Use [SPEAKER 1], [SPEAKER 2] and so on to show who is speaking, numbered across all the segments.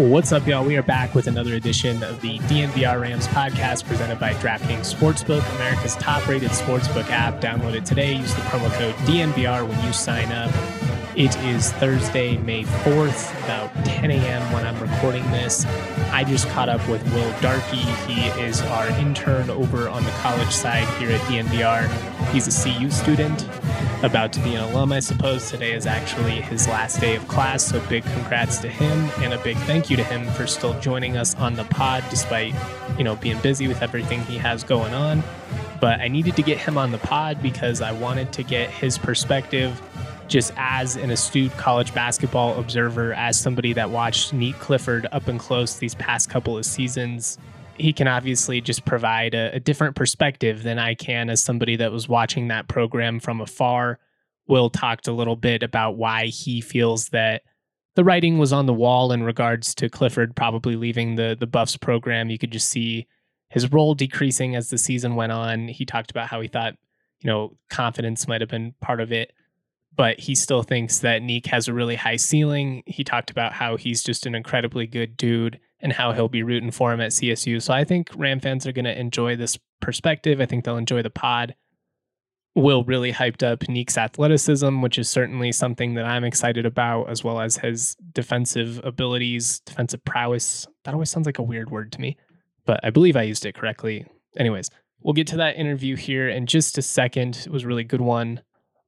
[SPEAKER 1] What's up, y'all? We are back with another edition of the DNVR Rams podcast presented by DraftKings Sportsbook, America's top rated sportsbook app. Download it today. Use the promo code DNVR when you sign up. It is Thursday, May 4th, about 10 a.m. when I'm recording this. I just caught up with Will Darkey. He is our intern over on the college side here at DNVR. He's a CU student, about to be an alum, I suppose. Today is actually his last day of class, so big congrats to him and a big thank you to him for still joining us on the pod despite, you know, being busy with everything he has going on. But I needed to get him on the pod because I wanted to get his perspective just as an astute college basketball observer, as somebody that watched Nique Clifford up and close these past couple of seasons, he can obviously just provide a, a, different perspective than I can as somebody that was watching that program from afar. Will talked a little bit about why he feels that the writing was on the wall in regards to Clifford probably leaving the the Buffs program. You could just see his role decreasing as the season went on. He talked about how he thought, you know, confidence might have been part of it but he still thinks that Nique has a really high ceiling. He talked about how he's just an incredibly good dude and how he'll be rooting for him at CSU. So I think Ram fans are going to enjoy this perspective. I think they'll enjoy the pod. Will really hyped up Nique's athleticism, which is certainly something that I'm excited about, as well as his defensive abilities, defensive prowess. That always sounds like a weird word to me, but I believe I used it correctly. Anyways, we'll get to that interview here in just a second. It was a really good one.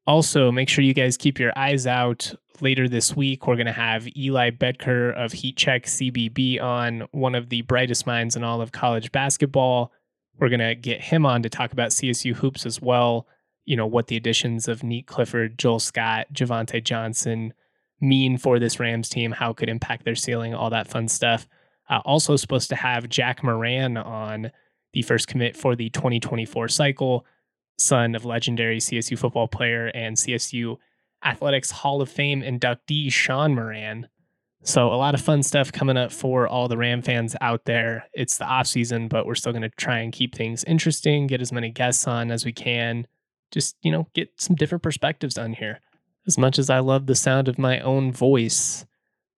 [SPEAKER 1] Also, make sure you guys keep your eyes out. Later this week, we're going to have Eli Betker of Heat Check CBB on, one of the brightest minds in all of college basketball. We're going to get him on to talk about CSU hoops as well. You know, what the additions of Nique Clifford, Joel Scott, Javonte Johnson mean for this Rams team, how it could impact their ceiling, all that fun stuff. Uh, also, supposed to have Jack Moran on the first commit for the 2024 cycle son of legendary CSU football player and CSU Athletics Hall of Fame inductee Sean Moran. So a lot of fun stuff coming up for all the Ram fans out there. It's the off season, but we're still going to try and keep things interesting, get as many guests on as we can. Just, you know, get some different perspectives on here. As much as I love the sound of my own voice,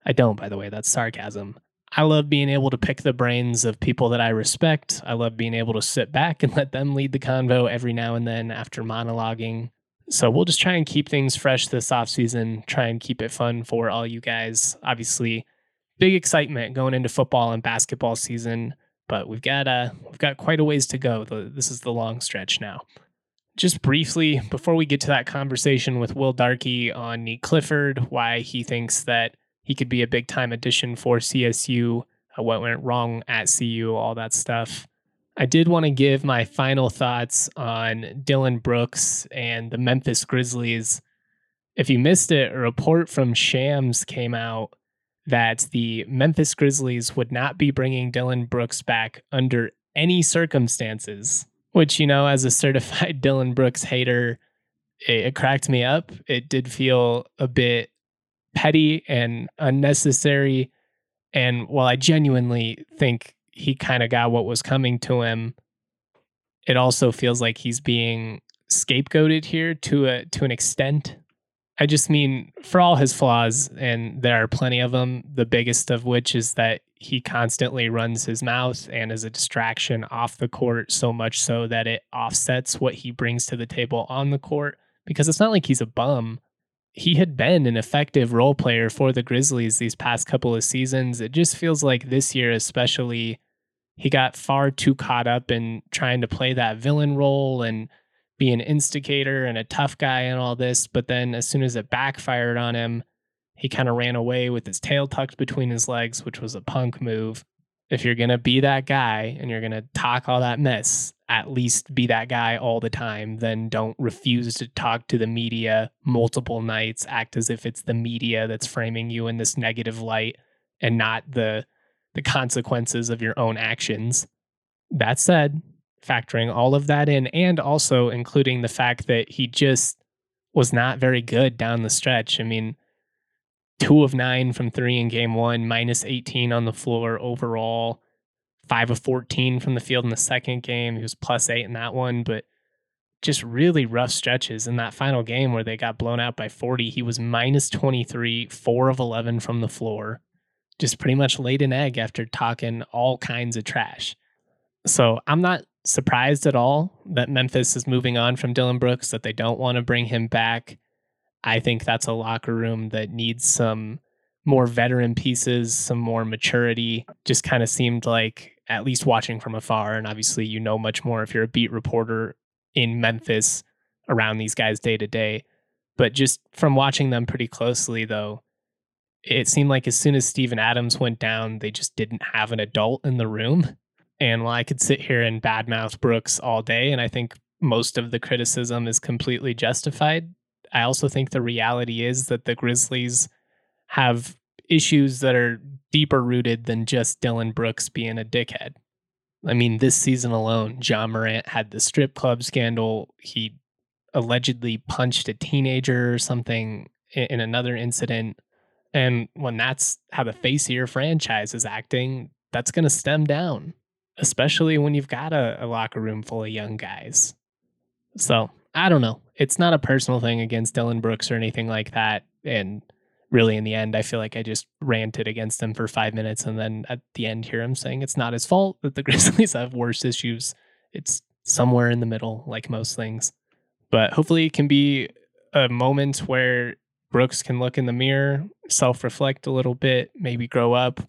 [SPEAKER 1] I don't, by the way, that's sarcasm. I love being able to pick the brains of people that I respect. I love being able to sit back and let them lead the convo every now and then after monologuing. So we'll just try and keep things fresh this off season, try and keep it fun for all you guys. Obviously, big excitement going into football and basketball season, but we've got uh we've got quite a ways to go. This is the long stretch now. Just briefly, before we get to that conversation with Will Darkey on Nique Clifford, why he thinks that he could be a big time addition for CSU. Uh, what went wrong at CU, all that stuff. I did want to give my final thoughts on Dillon Brooks and the Memphis Grizzlies. If you missed it, a report from Shams came out that the Memphis Grizzlies would not be bringing Dillon Brooks back under any circumstances, which, you know, as a certified Dillon Brooks hater, it, it cracked me up. It did feel a bit petty and unnecessary. And while I genuinely think he kind of got what was coming to him, it also feels like he's being scapegoated here to a to an extent. I just mean for all his flaws, and there are plenty of them. The biggest of which is that he constantly runs his mouth and is a distraction off the court, so much so that it offsets what he brings to the table on the court. Because it's not like he's a bum he had been an effective role player for the Grizzlies these past couple of seasons. It just feels like this year, especially, he got far too caught up in trying to play that villain role and be an instigator and a tough guy and all this. But then, as soon as it backfired on him, he kind of ran away with his tail tucked between his legs, which was a punk move. If you're going to be that guy and you're going to talk all that mess, at least be that guy all the time. Then don't refuse to talk to the media multiple nights, act as if it's the media that's framing you in this negative light and not the the consequences of your own actions. That said, factoring all of that in and also including the fact that he just was not very good down the stretch. I mean, two of nine from three in game one, minus 18 on the floor overall, five of 14 from the field in the second game. He was plus eight in that one, but just really rough stretches in that final game where they got blown out by 40. He was minus 23, four of 11 from the floor, just pretty much laid an egg after talking all kinds of trash. So I'm not surprised at all that Memphis is moving on from Dillon Brooks, that they don't want to bring him back. I think that's a locker room that needs some more veteran pieces, some more maturity. Just kind of seemed like, at least watching from afar, and obviously you know much more if you're a beat reporter in Memphis around these guys day to day. But just from watching them pretty closely, though, it seemed like as soon as Steven Adams went down, they just didn't have an adult in the room. And while I could sit here and badmouth Brooks all day, and I think most of the criticism is completely justified, I also think the reality is that the Grizzlies have issues that are deeper rooted than just Dillon Brooks being a dickhead. I mean, this season alone, Ja Morant had the strip club scandal. He allegedly punched a teenager or something in another incident. And when that's how the face of your franchise is acting, that's going to stem down especially when you've got a, a locker room full of young guys. So I don't know. It's not a personal thing against Dillon Brooks or anything like that. And really, in the end, I feel like I just ranted against him for five minutes. And then at the end, hear him saying it's not his fault that the Grizzlies have worse issues. It's somewhere in the middle, like most things. But hopefully, it can be a moment where Brooks can look in the mirror, self reflect a little bit, maybe grow up,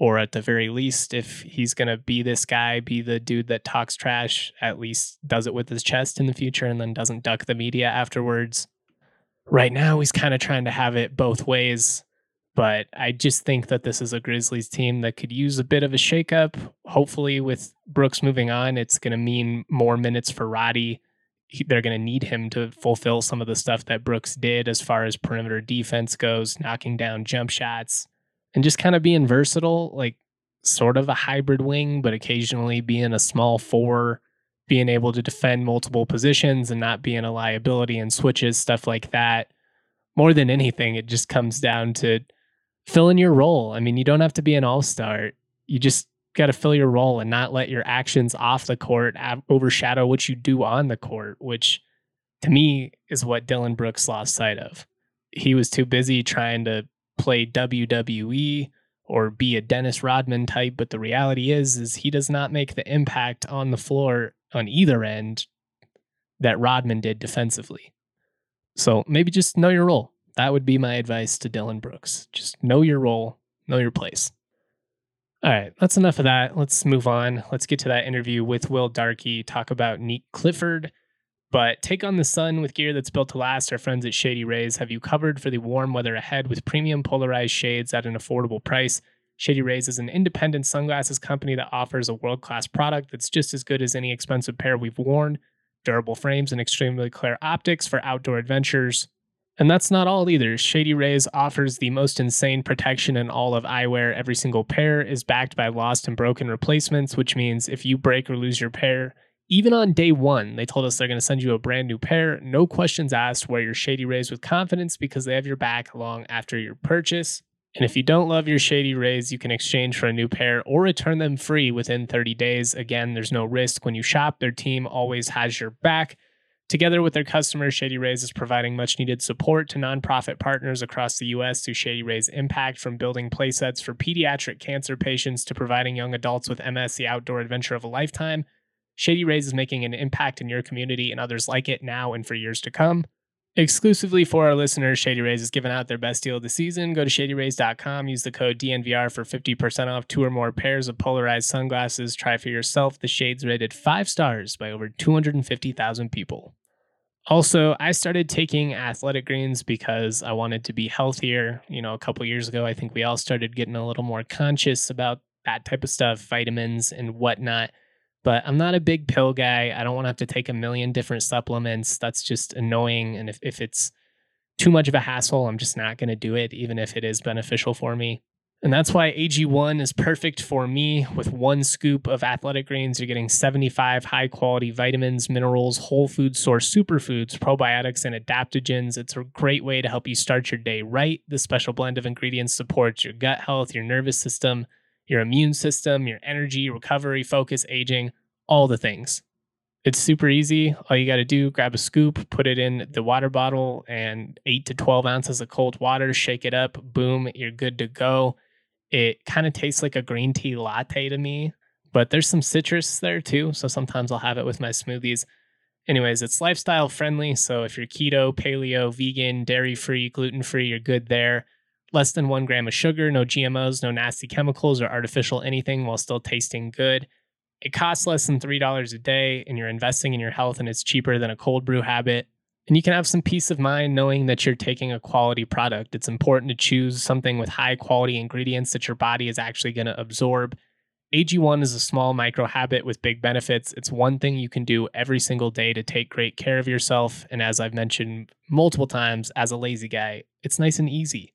[SPEAKER 1] or at the very least, if he's going to be this guy, be the dude that talks trash, at least does it with his chest in the future and then doesn't duck the media afterwards. Right now, he's kind of trying to have it both ways. But I just think that this is a Grizzlies team that could use a bit of a shakeup. Hopefully, with Brooks moving on, it's going to mean more minutes for Roddy. They're going to need him to fulfill some of the stuff that Brooks did as far as perimeter defense goes, knocking down jump shots, and just kind of being versatile, like sort of a hybrid wing, but occasionally being a small four, being able to defend multiple positions and not being a liability and switches, stuff like that. More than anything, it just comes down to filling your role. I mean, you don't have to be an all star. You just got to fill your role and not let your actions off the court overshadow what you do on the court, which to me is what Dillon Brooks lost sight of. He was too busy trying to play WWE or be a Dennis Rodman type, but the reality is is he does not make the impact on the floor on either end that Rodman did defensively. So maybe just know your role. That would be my advice to Dillon Brooks. Just know your role, know your place. All right, that's enough of that. Let's move on. Let's get to that interview with Will Darkey, talk about Nique Clifford but take on the sun with gear that's built to last. Our friends at Shady Rays have you covered for the warm weather ahead with premium polarized shades at an affordable price. Shady Rays is an independent sunglasses company that offers a world class product that's just as good as any expensive pair we've worn. Durable frames and extremely clear optics for outdoor adventures. And that's not all either. Shady Rays offers the most insane protection in all of eyewear. Every single pair is backed by lost and broken replacements, which means if you break or lose your pair, even on day one, they told us they're going to send you a brand new pair. No questions asked. Wear your Shady Rays with confidence because they have your back long after your purchase. And if you don't love your Shady Rays, you can exchange for a new pair or return them free within 30 days. Again, there's no risk when you shop. Their team always has your back. Together with their customers, Shady Rays is providing much needed support to nonprofit partners across the U.S. through Shady Rays Impact, from building playsets for pediatric cancer patients to providing young adults with MS the outdoor adventure of a lifetime. Shady Rays is making an impact in your community and others like it now and for years to come. Exclusively for our listeners, Shady Rays is giving out their best deal of the season. Go to shadyrays.com, use the code DNVR for 50% off two or more pairs of polarized sunglasses. Try for yourself. The shades rated five stars by over 250,000 people. Also, I started taking athletic greens because I wanted to be healthier. You know, a couple years ago, I think we all started getting a little more conscious about that type of stuff, vitamins and whatnot. But I'm not a big pill guy. I don't want to have to take a million different supplements. That's just annoying. And if, if it's too much of a hassle, I'm just not going to do it, even if it is beneficial for me. And that's why AG1 is perfect for me. With one scoop of athletic greens, you're getting 75 high quality vitamins, minerals, whole food source superfoods, probiotics, and adaptogens. It's a great way to help you start your day right. The special blend of ingredients supports your gut health, your nervous system, your immune system, your energy, recovery, focus, aging, all the things. It's super easy. All you got to do, grab a scoop, put it in the water bottle, and eight to 12 ounces of cold water, shake it up, boom, you're good to go. It kind of tastes like a green tea latte to me, but there's some citrus there too. So sometimes I'll have it with my smoothies. Anyways, it's lifestyle friendly. So if you're keto, paleo, vegan, dairy free, gluten free, you're good there. Less than one gram of sugar, no GMOs, no nasty chemicals or artificial anything while still tasting good. It costs less than $3 a day, and you're investing in your health, and it's cheaper than a cold brew habit. And you can have some peace of mind knowing that you're taking a quality product. It's important to choose something with high quality ingredients that your body is actually going to absorb. AG1 is a small micro habit with big benefits. It's one thing you can do every single day to take great care of yourself. And as I've mentioned multiple times, as a lazy guy, it's nice and easy.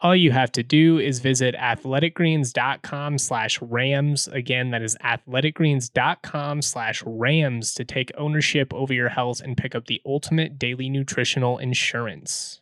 [SPEAKER 1] all you have to do is visit athleticgreens.com slash rams. Again that is athleticgreens.com slash rams to take ownership over your health and pick up the ultimate daily nutritional insurance.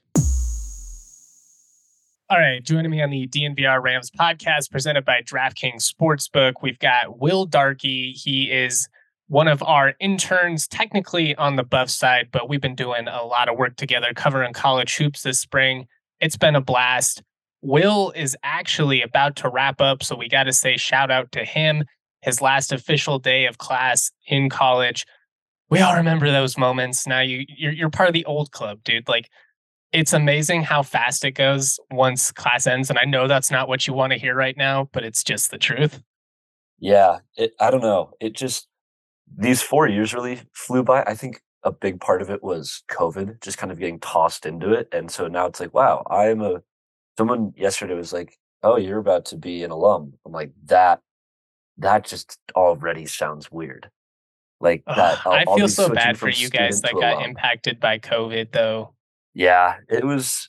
[SPEAKER 1] All right joining me on the dnvr rams podcast presented by draftkings sportsbook we've got will darkey. He is one of our interns technically on the buff side but we've been doing a lot of work together covering college hoops this spring it's been a blast. Will is actually about to wrap up, so we got to say shout out to him. His last official day of class in college. We all remember those moments. Now you you're, you're part of the old club, dude. Like it's amazing how fast it goes once class ends, and I know that's not what you want to hear right now, but it's just the truth.
[SPEAKER 2] Yeah, it, I don't know. It just these four years really flew by. I think a big part of it was COVID, just kind of getting tossed into it. And so now it's like, wow, I'm a someone yesterday was like, Oh, you're about to be an alum. I'm like, that that just already sounds weird. Like that.
[SPEAKER 1] I feel so bad for you guys that got alum. impacted by COVID though.
[SPEAKER 2] Yeah, it was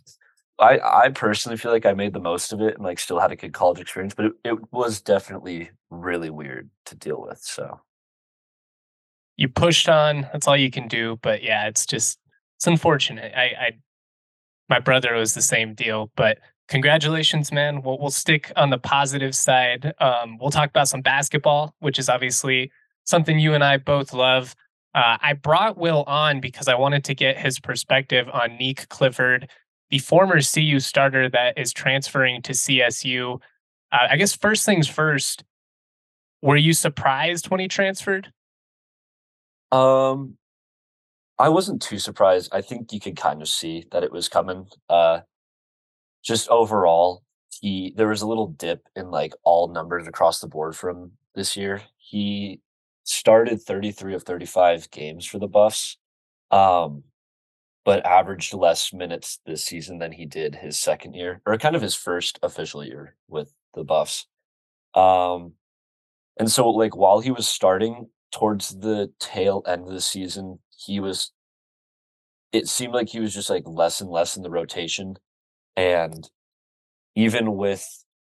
[SPEAKER 2] I I personally feel like I made the most of it and like still had a good college experience, but it, it was definitely really weird to deal with. So
[SPEAKER 1] you pushed on. That's all you can do. But yeah, it's just it's unfortunate. I, I my brother was the same deal, but congratulations, man. We'll we'll stick on the positive side. Um, we'll talk about some basketball, which is obviously something you and I both love. Uh, I brought Will on because I wanted to get his perspective on Nique Clifford, the former CU starter that is transferring to CSU. Uh, I guess first things first, were you surprised when he transferred?
[SPEAKER 2] Um, I wasn't too surprised. I think you could kind of see that it was coming. Uh, just overall, he there was a little dip in like all numbers across the board from this year. He started 33 of 35 games for the Buffs, um, but averaged less minutes this season than he did his second year, or kind of his first official year with the Buffs. Um, and so, like, while he was starting, towards the tail end of the season, he was it seemed like he was just like less and less in the rotation. And even with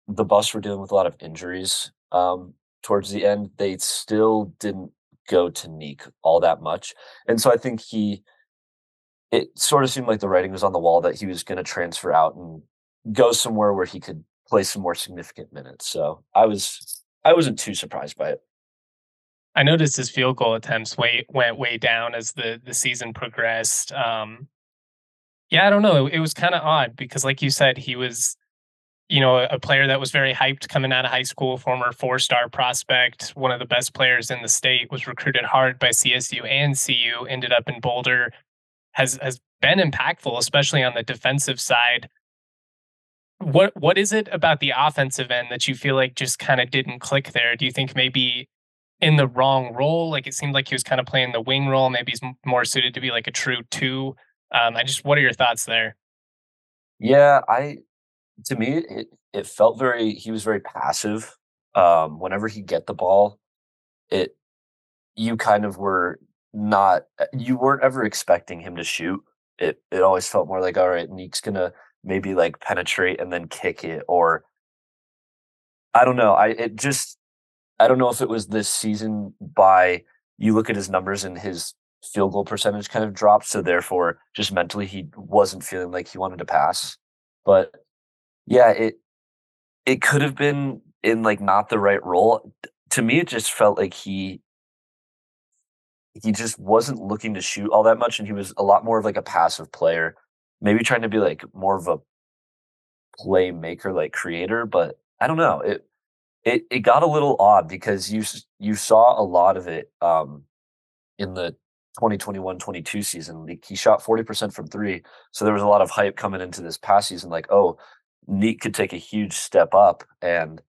[SPEAKER 2] the Buffs were dealing with a lot of injuries um, towards the end, they still didn't go to Nique all that much. And so I think he it sort of seemed like the writing was on the wall that he was going to transfer out and go somewhere where he could play some more significant minutes. So I was I wasn't too surprised by it.
[SPEAKER 1] I noticed his field goal attempts way went way down as the the season progressed. Um, yeah, I don't know. It, it was kind of odd because, like you said, he was, you know, a, a player that was very hyped coming out of high school, former four star prospect, one of the best players in the state, was recruited hard by CSU and CU, ended up in Boulder, has has been impactful, especially on the defensive side. What what is it about the offensive end that you feel like just kind of didn't click there? Do you think maybe in the wrong role? Like it seemed like he was kind of playing the wing role. Maybe he's more suited to be like a true two. Um, I just what are your thoughts there?
[SPEAKER 2] Yeah, I to me it it felt very he was very passive. Um, whenever he get the ball, it you kind of were not uh, you weren't ever expecting him to shoot. It it always felt more like all right, Nique's gonna maybe like penetrate and then kick it or I don't know. I it just I don't know if it was this season by you look at his numbers and his field goal percentage kind of dropped, so therefore just mentally he wasn't feeling like he wanted to pass. But yeah, it it could have been in like not the right role. To me, it just felt like he he just wasn't looking to shoot all that much, and he was a lot more of like a passive player, maybe trying to be like more of a playmaker, like creator. But I don't know. It it it got a little odd because you you saw a lot of it um, in the 2021-22 season. Like he shot 40% from three. So there was a lot of hype coming into this past season, like, oh, Nique could take a huge step up and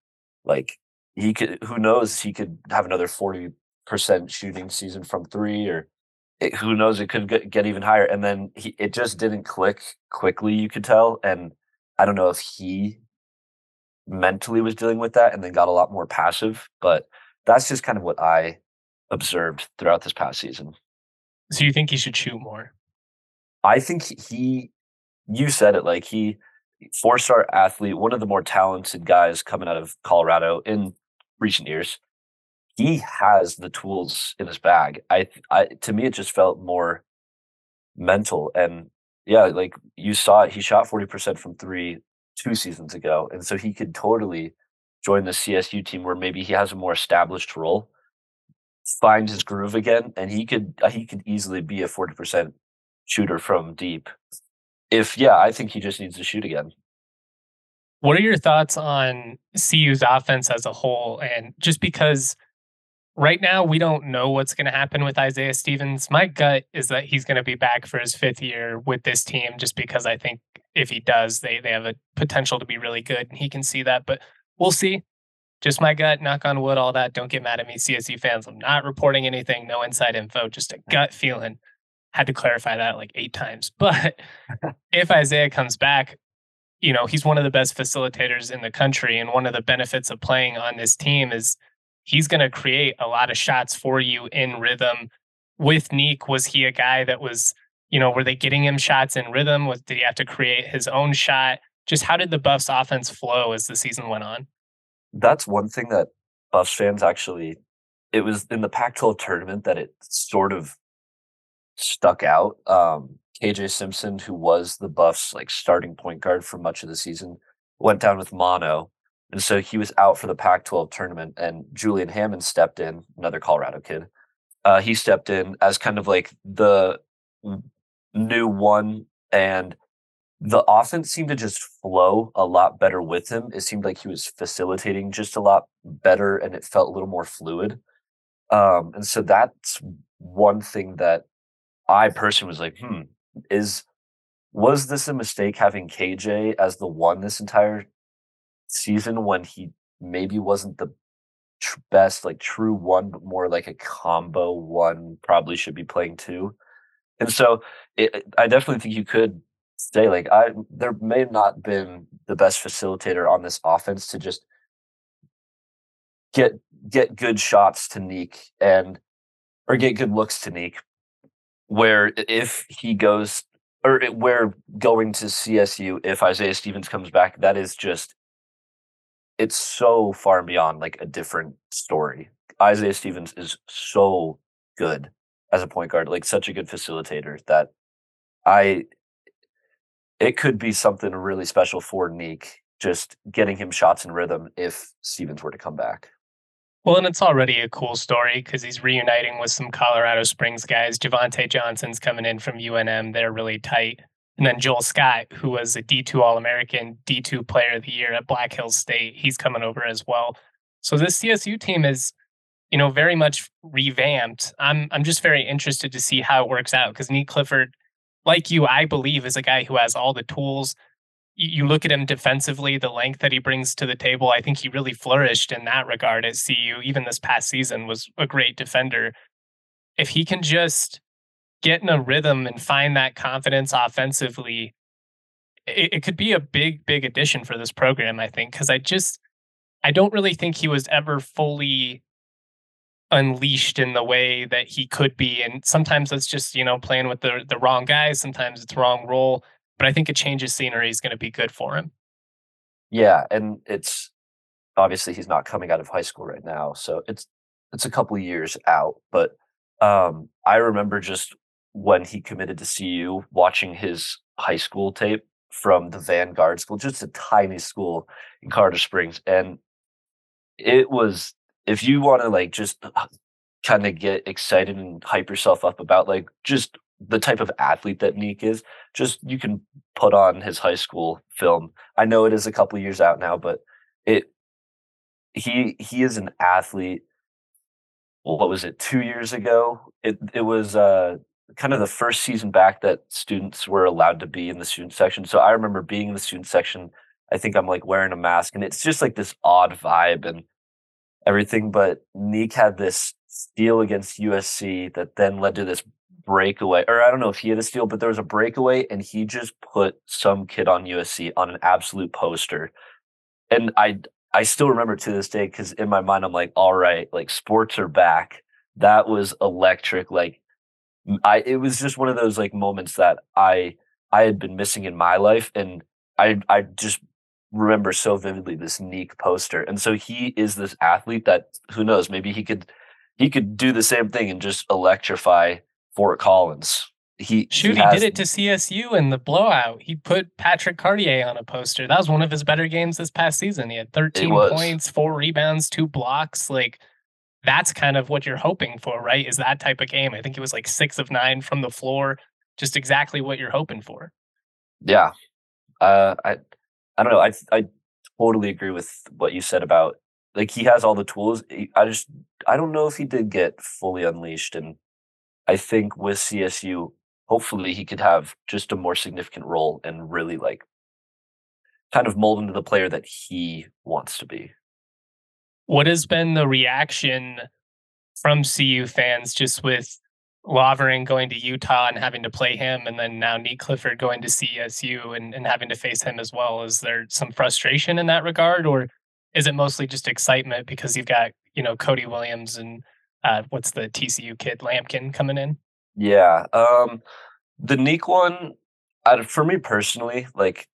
[SPEAKER 2] like he could who knows, he could have another 40% shooting season from three or it, who knows, it could get, get even higher. And then he, it just didn't click quickly, you could tell. And I don't know if he mentally was dealing with that and then got a lot more passive, but that's just kind of what I observed throughout this past season.
[SPEAKER 1] So you think he should shoot more?
[SPEAKER 2] I think he, you said it, like he, four star athlete, one of the more talented guys coming out of Colorado in recent years. He has the tools in his bag. I, I, to me, it just felt more mental and yeah, like you saw it. He shot 40% from three two seasons ago. And so he could totally join the CSU team where maybe he has a more established role find his groove again, and he could uh, he could easily be a forty percent shooter from deep. If yeah, I think he just needs to shoot again.
[SPEAKER 1] What are your thoughts on CU's offense as a whole? And just because right now we don't know what's going to happen with Isaiah Stevens, my gut is that he's going to be back for his fifth year with this team. Just because I think if he does, they they have a potential to be really good, and he can see that. But we'll see just my gut, knock on wood, all that. Don't get mad at me, CSU fans. I'm not reporting anything, no inside info, just a gut feeling. Had to clarify that like eight times. But if Isaiah comes back, you know, he's one of the best facilitators in the country. And one of the benefits of playing on this team is he's going to create a lot of shots for you in rhythm. With Nique, was he a guy that was, you know, were they getting him shots in rhythm? Was did he have to create his own shot? Just how did the Buffs offense flow as the season went on?
[SPEAKER 2] that's one thing that Buffs fans actually it was in the Pac-12 tournament that it sort of stuck out. Um, KJ Simpson, who was the Buffs like starting point guard for much of the season, went down with mono, and so he was out for the Pac-12 tournament. And Julian Hammond stepped in, another Colorado kid. Uh, he stepped in as kind of like the new one, and the offense seemed to just flow a lot better with him. It seemed like he was facilitating just a lot better and it felt a little more fluid. Um, and so that's one thing that I personally was like, hmm, is was this a mistake having KJ as the one this entire season when he maybe wasn't the tr- best, like true one, but more like a combo one, probably should be playing two. And so it, I definitely think you could say like I there may have not been the best facilitator on this offense to just get get good shots to Nique and or get good looks to Nique. Where if he goes or where going to CSU if Isaiah Stevens comes back, that is just it's so far beyond like a different story. Isaiah Stevens is so good as a point guard, like such a good facilitator that I it could be something really special for Nique, just getting him shots in rhythm if Stevens were to come back.
[SPEAKER 1] Well, and it's already a cool story because he's reuniting with some Colorado Springs guys. Javonte Johnson's coming in from UNM. They're really tight. And then Joel Scott, who was a D2 All American, D2 Player of the Year at Black Hills State, he's coming over as well. So this CSU team is, you know, very much revamped. I'm I'm just very interested to see how it works out because Nique Clifford like you, I believe is a guy who has all the tools. You, you look at him defensively, the length that he brings to the table. I think he really flourished in that regard at CU. Even this past season was a great defender. If he can just get in a rhythm and find that confidence offensively, it, it could be a big, big addition for this program. I think because I just I don't really think he was ever fully unleashed in the way that he could be. And sometimes that's just, you know, playing with the the wrong guys. Sometimes it's wrong role. But I think a change of scenery is going to be good for him.
[SPEAKER 2] Yeah, and it's obviously he's not coming out of high school right now, so it's it's a couple years out. But um, I remember just when he committed to CU, watching his high school tape from the Vanguard School, just a tiny school in Colorado Springs, and it was if you want to like just uh, kind of get excited and hype yourself up about like just the type of athlete that Nique is, just you can put on his high school film. I know it is a couple years out now, but it he he is an athlete. what was it? Two years ago, it it was uh, kind of the first season back that students were allowed to be in the student section. So I remember being in the student section. I think I'm like wearing a mask, and it's just like this odd vibe, and everything. But Nique had this steal against USC that then led to this breakaway. Or I don't know if he had a steal, but there was a breakaway and he just put some kid on USC on an absolute poster. And I I still remember to this day because in my mind I'm like, all right, like sports are back. That was electric. Like I it was just one of those like moments that I I had been missing in my life and I I just remember so vividly this Nique poster. And so he is this athlete that who knows, maybe he could he could do the same thing and just electrify Fort Collins. He
[SPEAKER 1] shoot, he, he did it to CSU in the blowout. He put Patrick Cartier on a poster. That was one of his better games this past season. He had 13 points, four rebounds, two blocks. Like that's kind of what you're hoping for, right? Is that type of game. I think it was like six of nine from the floor. Just exactly what you're hoping for.
[SPEAKER 2] Yeah. Uh, I I don't know. I I totally agree with what you said about like he has all the tools. I just I don't know if he did get fully unleashed, and I think with CSU, hopefully he could have just a more significant role and really like kind of mold into the player that he wants to be.
[SPEAKER 1] What has been the reaction from CU fans just with Lovering going to Utah and having to play him, and then now Nique Clifford going to CSU and, and having to face him as well. Is there some frustration in that regard, or is it mostly just excitement because you've got you know Cody Williams and uh, what's the TCU kid Lampkin coming in?
[SPEAKER 2] Yeah, um, the Nique one uh, for me personally, like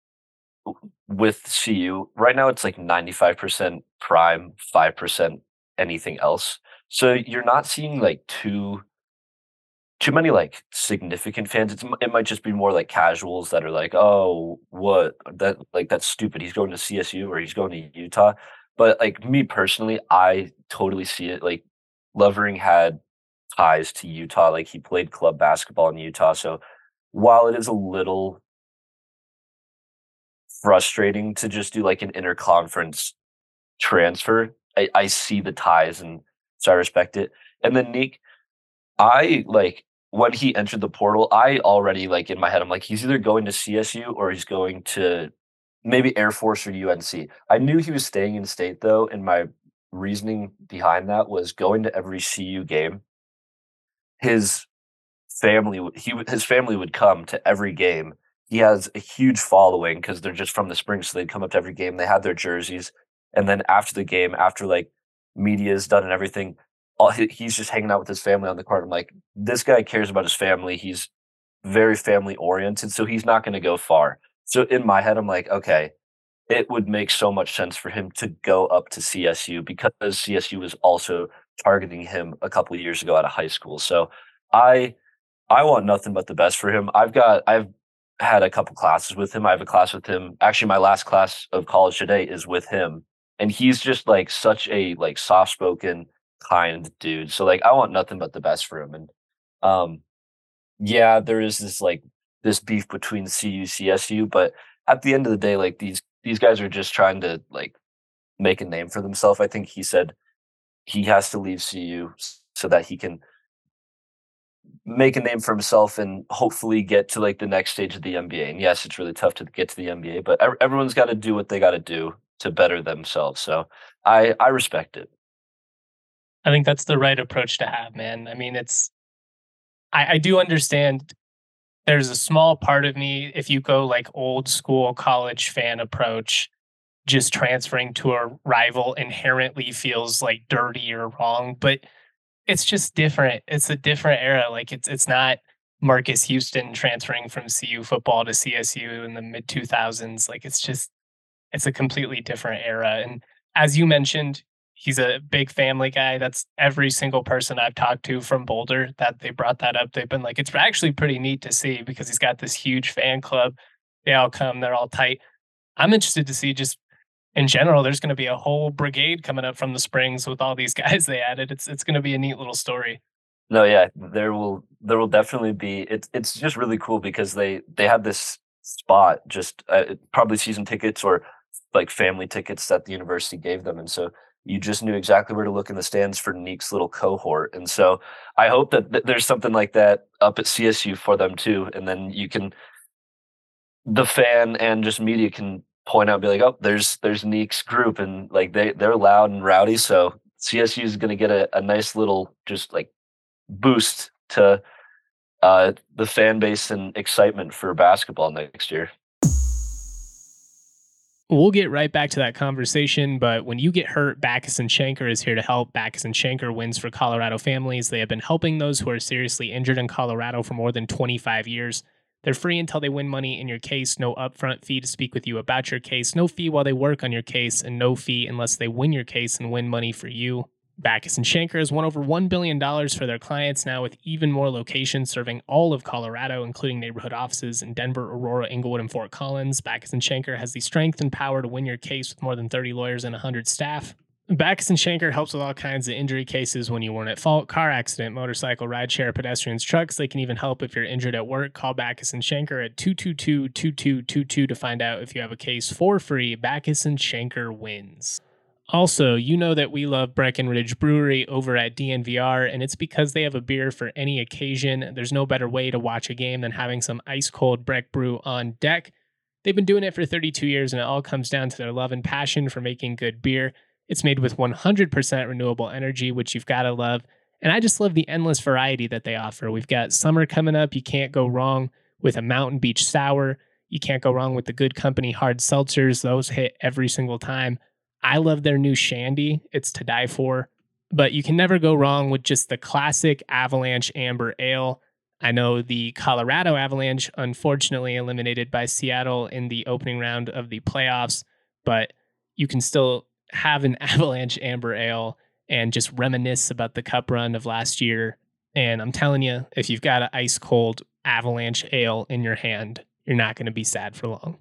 [SPEAKER 2] with CU right now, it's like ninety five percent prime, five percent anything else. So you're not seeing like too too many like significant fans. It's it might just be more like casuals that are like, oh, what that like that's stupid. He's going to CSU or he's going to Utah. But like me personally, I totally see it. Like Lovering had ties to Utah. Like he played club basketball in Utah. So while it is a little frustrating to just do like an interconference transfer, I, I see the ties and so I respect it. And then Nique, I like when he entered the portal, I already like in my head, I'm like, he's either going to CSU or he's going to maybe Air Force or UNC. I knew he was staying in state though, and my reasoning behind that was going to every CU game. His family, he his family would come to every game. He has a huge following because they're just from the Springs, so they'd come up to every game. They had their jerseys, and then after the game, after like media is done and everything, all, he's just hanging out with his family on the court. I'm like, this guy cares about his family. He's very family oriented, so he's not going to go far. So in my head, I'm like, okay, it would make so much sense for him to go up to CSU because CSU was also targeting him a couple years ago out of high school. So I I want nothing but the best for him. I've got I've had a couple classes with him. I have a class with him. Actually, my last class of college today is with him. And he's just like such a like soft spoken, kind dude. So like I want nothing but the best for him. And um yeah, there is this like this beef between CU CSU, but at the end of the day, like these these guys are just trying to like make a name for themselves. I think he said he has to leave CU so that he can make a name for himself and hopefully get to like the next stage of the NBA. And yes, it's really tough to get to the NBA, but everyone's got to do what they got to do to better themselves. So I I respect it.
[SPEAKER 1] I think that's the right approach to have, man. I mean, it's I, I do understand there's a small part of me, if you go like old school college fan approach, just transferring to a rival inherently feels like dirty or wrong. But it's just different. It's a different era. Like it's it's not Marcus Houston transferring from CU football to CSU in the mid 2000s. Like it's just it's a completely different era. And as you mentioned, he's a big family guy. That's every single person I've talked to from Boulder that they brought that up. They've been like, it's actually pretty neat to see because he's got this huge fan club. They all come, they're all tight. I'm interested to see just in general, there's going to be a whole brigade coming up from the Springs with all these guys they added. It's it's going to be a neat little story.
[SPEAKER 2] No, yeah, there will there will definitely be. It's it's just really cool because they they have this spot just uh, probably season tickets or like family tickets that the university gave them, and so you just knew exactly where to look in the stands for Nique's little cohort. And so I hope that th- there's something like that up at CSU for them too, and then you can the fan and just media can point out, be like, oh, there's there's Nique's group, and like they they're loud and rowdy. So CSU is going to get a, a nice little just like boost to uh, the fan base and excitement for basketball next year.
[SPEAKER 1] We'll get right back to that conversation, but when you get hurt, Bachus and Schanker is here to help. Bachus and Schanker wins for Colorado families. They have been helping those who are seriously injured in Colorado for more than 25 years. They're free until they win money in your case, no upfront fee to speak with you about your case, no fee while they work on your case, and no fee unless they win your case and win money for you. Bachus and Schanker has won over $1 billion for their clients now with even more locations serving all of Colorado, including neighborhood offices in Denver, Aurora, Englewood, and Fort Collins. Bachus and Schanker has the strength and power to win your case with more than 30 lawyers and 100 staff. Bachus and Schanker helps with all kinds of injury cases when you weren't at fault, car accident, motorcycle, rideshare, pedestrians, trucks. They can even help if you're injured at work. Call Bachus and Schanker at 222-2222 to find out if you have a case for free. Bachus and Schanker wins. Also, you know that we love Breckenridge Brewery over at DNVR, and it's because they have a beer for any occasion. There's no better way to watch a game than having some ice cold Breck Brew on deck. They've been doing it for 32 years, and it all comes down to their love and passion for making good beer. It's made with 100% renewable energy, which you've got to love. And I just love the endless variety that they offer. We've got summer coming up. You can't go wrong with a Mountain Beach Sour. You can't go wrong with the Good Company hard seltzers. Those hit every single time. I love their new Shandy. It's to die for. But you can never go wrong with just the classic Avalanche Amber Ale. I know the Colorado Avalanche unfortunately eliminated by Seattle in the opening round of the playoffs, but you can still have an Avalanche Amber Ale and just reminisce about the cup run of last year. And I'm telling you, if you've got an ice cold Avalanche Ale in your hand, you're not going to be sad for long.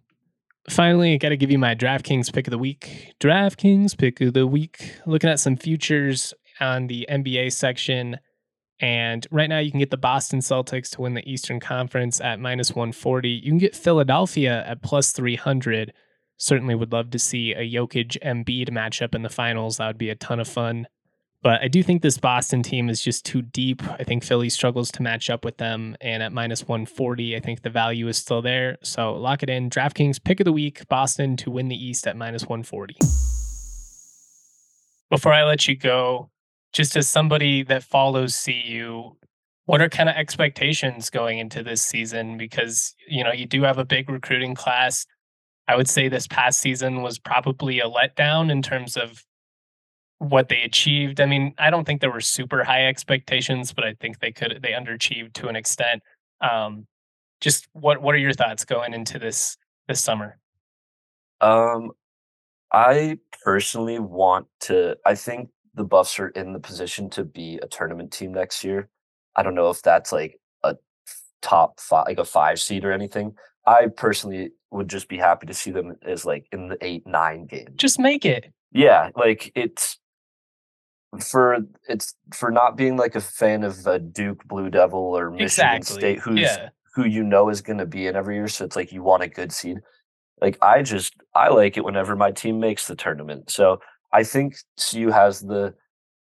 [SPEAKER 1] Finally, I got to give you my DraftKings pick of the week. DraftKings pick of the week. Looking at some futures on the NBA section. And right now, you can get the Boston Celtics to win the Eastern Conference at minus 140. You can get Philadelphia at plus 300 certainly would love to see a Jokic Embiid matchup in the finals. That would be a ton of fun. But I do think this Boston team is just too deep. I think Philly struggles to match up with them. And at minus 140, I think the value is still there. So lock it in. DraftKings pick of the week Boston to win the East at minus 140. Before I let you go, just as somebody that follows CU, what are kind of expectations going into this season? Because, you know, you do have a big recruiting class. I would say this past season was probably a letdown in terms of what they achieved. I mean, I don't think there were super high expectations, but I think they could they underachieved to an extent. Um, just what what are your thoughts going into this this summer?
[SPEAKER 2] Um, I personally want to. I think the Buffs are in the position to be a tournament team next year. I don't know if that's like a top five, like a five seed or anything. I personally would just be happy to see them as like in the eight nine game.
[SPEAKER 1] Just make it.
[SPEAKER 2] Yeah, like it's for it's for not being like a fan of a Duke Blue Devil or Michigan exactly. State, who's yeah. who you know is going to be in every year. So it's like you want a good seed. Like I just I like it whenever my team makes the tournament. So I think CU has the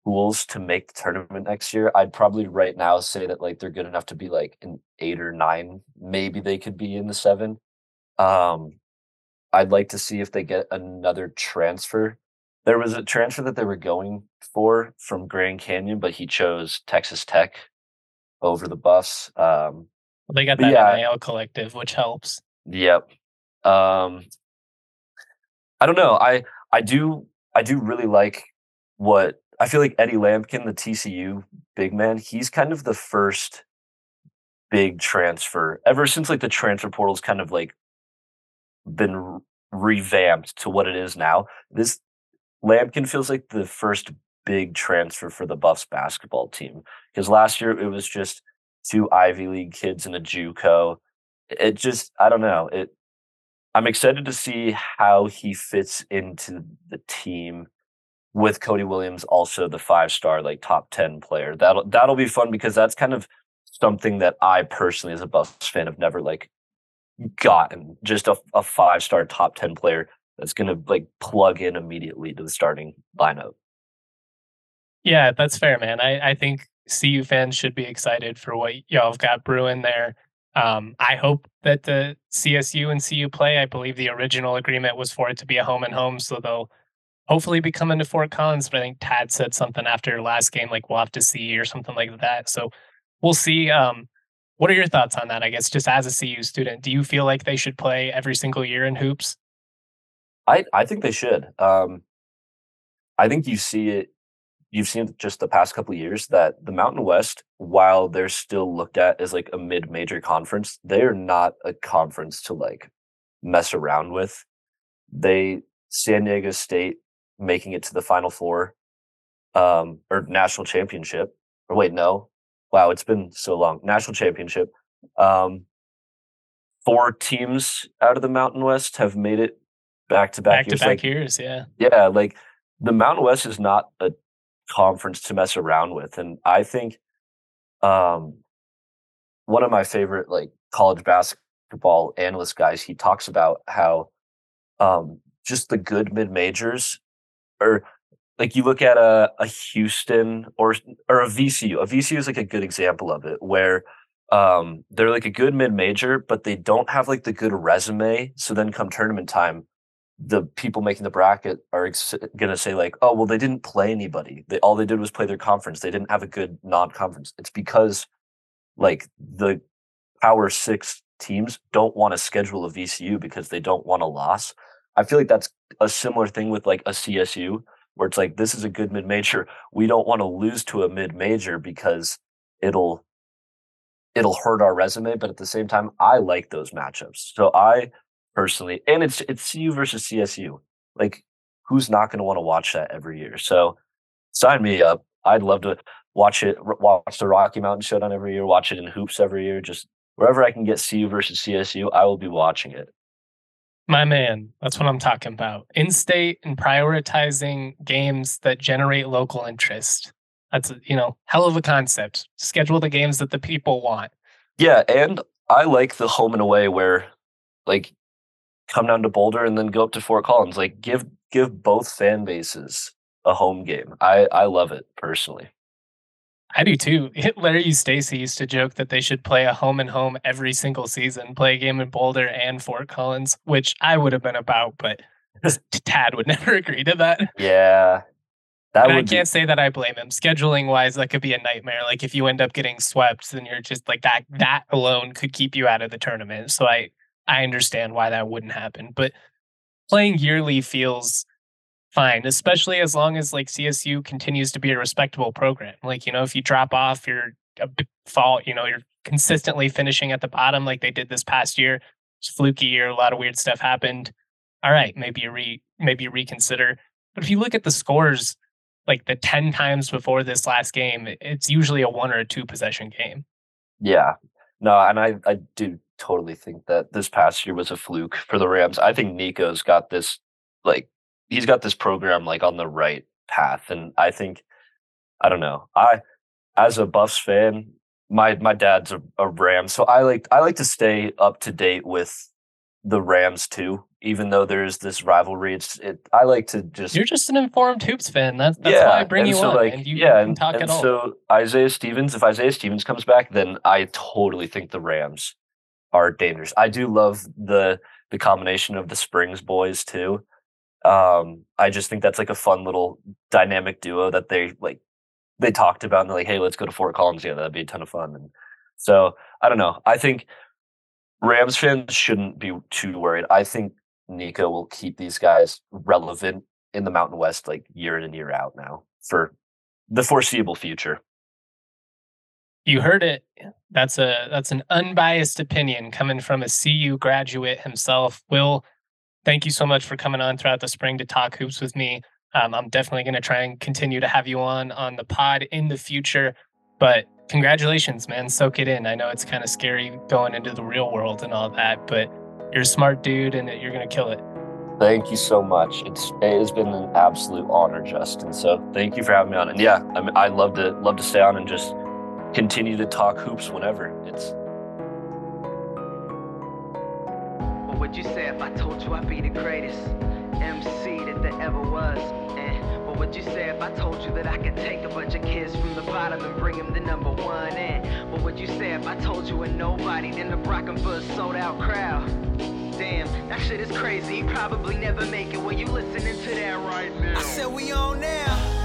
[SPEAKER 2] schools to make the tournament next year, I'd probably right now say that like they're good enough to be like an eight or nine. Maybe they could be in the seven. Um, I'd like to see if they get another transfer. There was a transfer that they were going for from Grand Canyon, but he chose Texas Tech over the Buffs. Um,
[SPEAKER 1] they got that yeah, NIL collective, which helps.
[SPEAKER 2] Yep. Um, I don't know. I I do I do really like what I feel like Eddie Lampkin, the TCU big man, he's kind of the first big transfer ever since like the transfer portal's kind of like been revamped to what it is now. This Lampkin feels like the first big transfer for the Buffs basketball team because last year it was just two Ivy League kids and a JUCO. It just I don't know. It I'm excited to see how he fits into the team with Cody Williams, also the five star, like top 10 player. That'll that'll be fun because that's kind of something that I personally, as a Buffs fan, have never like gotten. Just a, a five star top 10 player that's gonna like plug in immediately to the starting lineup.
[SPEAKER 1] Yeah, that's fair, man. I, I think CU fans should be excited for what y'all have got brewing there. Um, I hope that the CSU and CU play. I believe the original agreement was for it to be a home and home, so they'll hopefully be coming to Fort Collins. But I think Tad said something after last game, like we'll have to see or something like that. So we'll see. Um, what are your thoughts on that? I guess just as a CU student, do you feel like they should play every single year in hoops?
[SPEAKER 2] I I think they should. Um, I think you see it you've seen just the past couple years that the Mountain West, while they're still looked at as like a mid-major conference, they are not a conference to like mess around with. They San Diego State making it to the Final Four, um, or national championship. Or wait, no, wow, it's been so long. National championship. Um, four teams out of the Mountain West have made it back to back
[SPEAKER 1] years. Back like, years, yeah.
[SPEAKER 2] Yeah, like the Mountain West is not a conference to mess around with. And I think um, one of my favorite like college basketball analyst guys, he talks about how um, just the good mid majors or like you look at a, a Houston or or a VCU. A VCU is like a good example of it where um, they're like a good mid major, but they don't have like the good resume. So then come tournament time, the people making the bracket are ex- going to say like, oh, well, they didn't play anybody. They all they did was play their conference. They didn't have a good non-conference. It's because like the Power Six teams don't want to schedule a VCU because they don't want a loss. I feel like that's a similar thing with like a CSU where it's like this is a good mid major. We don't want to lose to a mid major because it'll it'll hurt our resume. But at the same time, I like those matchups. So I personally, and it's it's CU versus CSU. Like, who's not going to want to watch that every year? So, sign me up. I'd love to watch it. Watch the Rocky Mountain Showdown every year. Watch it in hoops every year. Just wherever I can get CU versus CSU, I will be watching it.
[SPEAKER 1] My man, that's what I'm talking about. In state and prioritizing games that generate local interest. That's you know, hell of a concept. Schedule the games that the people want.
[SPEAKER 2] Yeah, and I like the home and away where like come down to Boulder and then go up to Fort Collins. Like give give both fan bases a home game. I I love it personally.
[SPEAKER 1] I do too. Larry Eustachy used to joke that they should play a home and home every single season, play a game in Boulder and Fort Collins, which I would have been about, but Tad would never agree to that.
[SPEAKER 2] Yeah.
[SPEAKER 1] That I can't be... say that I blame him. Scheduling wise, that could be a nightmare. Like if you end up getting swept, then you're just like that. That alone could keep you out of the tournament. So I I understand why that wouldn't happen. But playing yearly feels fine, especially as long as like CSU continues to be a respectable program. Like, you know, if you drop off, you're a fault, you know, you're consistently finishing at the bottom like they did this past year. It's fluky year, a lot of weird stuff happened. All right, maybe you re maybe you reconsider. But if you look at the scores, like the 10 times before this last game, it's usually a one or a two possession game.
[SPEAKER 2] Yeah. No, and I I do totally think that this past year was a fluke for the Rams. I think Nico's got this like he's got this program like on the right path, and I think I don't know. I as a Buffs fan, my my dad's a, a Ram, so I like I like to stay up to date with the Rams too. Even though there's this rivalry, it's it. I like to just
[SPEAKER 1] you're just an informed hoops fan. That's that's yeah, why I bring you
[SPEAKER 2] so
[SPEAKER 1] on.
[SPEAKER 2] Like,
[SPEAKER 1] and you
[SPEAKER 2] yeah,
[SPEAKER 1] and, talk
[SPEAKER 2] and
[SPEAKER 1] it all.
[SPEAKER 2] so Isaiah Stevens, if Isaiah Stevens comes back, then I totally think the Rams are dangerous. I do love the the combination of the Springs boys too. Um, I just think that's like a fun little dynamic duo that they like they talked about and they're like, hey, let's go to Fort Collins. Yeah, that'd be a ton of fun. And so I don't know. I think Rams fans shouldn't be too worried. I think Nico will keep these guys relevant in the Mountain West like year in and year out now for the foreseeable future.
[SPEAKER 1] You heard it. That's a that's an unbiased opinion coming from a CU graduate himself. Will, thank you so much for coming on throughout the spring to talk hoops with me. Um, I'm definitely going to try and continue to have you on on the pod in the future. But congratulations, man. Soak it in. I know it's kind of scary going into the real world and all that, but you're a smart dude and you're going to kill it.
[SPEAKER 2] Thank you so much. It's it has been an absolute honor, Justin. So thank you for having me on. And yeah, I mean, I love to love to stay on and just continue to talk hoops whenever. It's.
[SPEAKER 3] Would you say if I told you I'd be the greatest MC that there ever was? Eh? And what would you say if I told you that I could take a bunch of kids from the bottom and bring them to number one? Eh? And what would you say if I told you a nobody then the rock them for a sold out crowd? Damn, that shit is crazy. Probably never make it when you listening to that right now. I said we on now.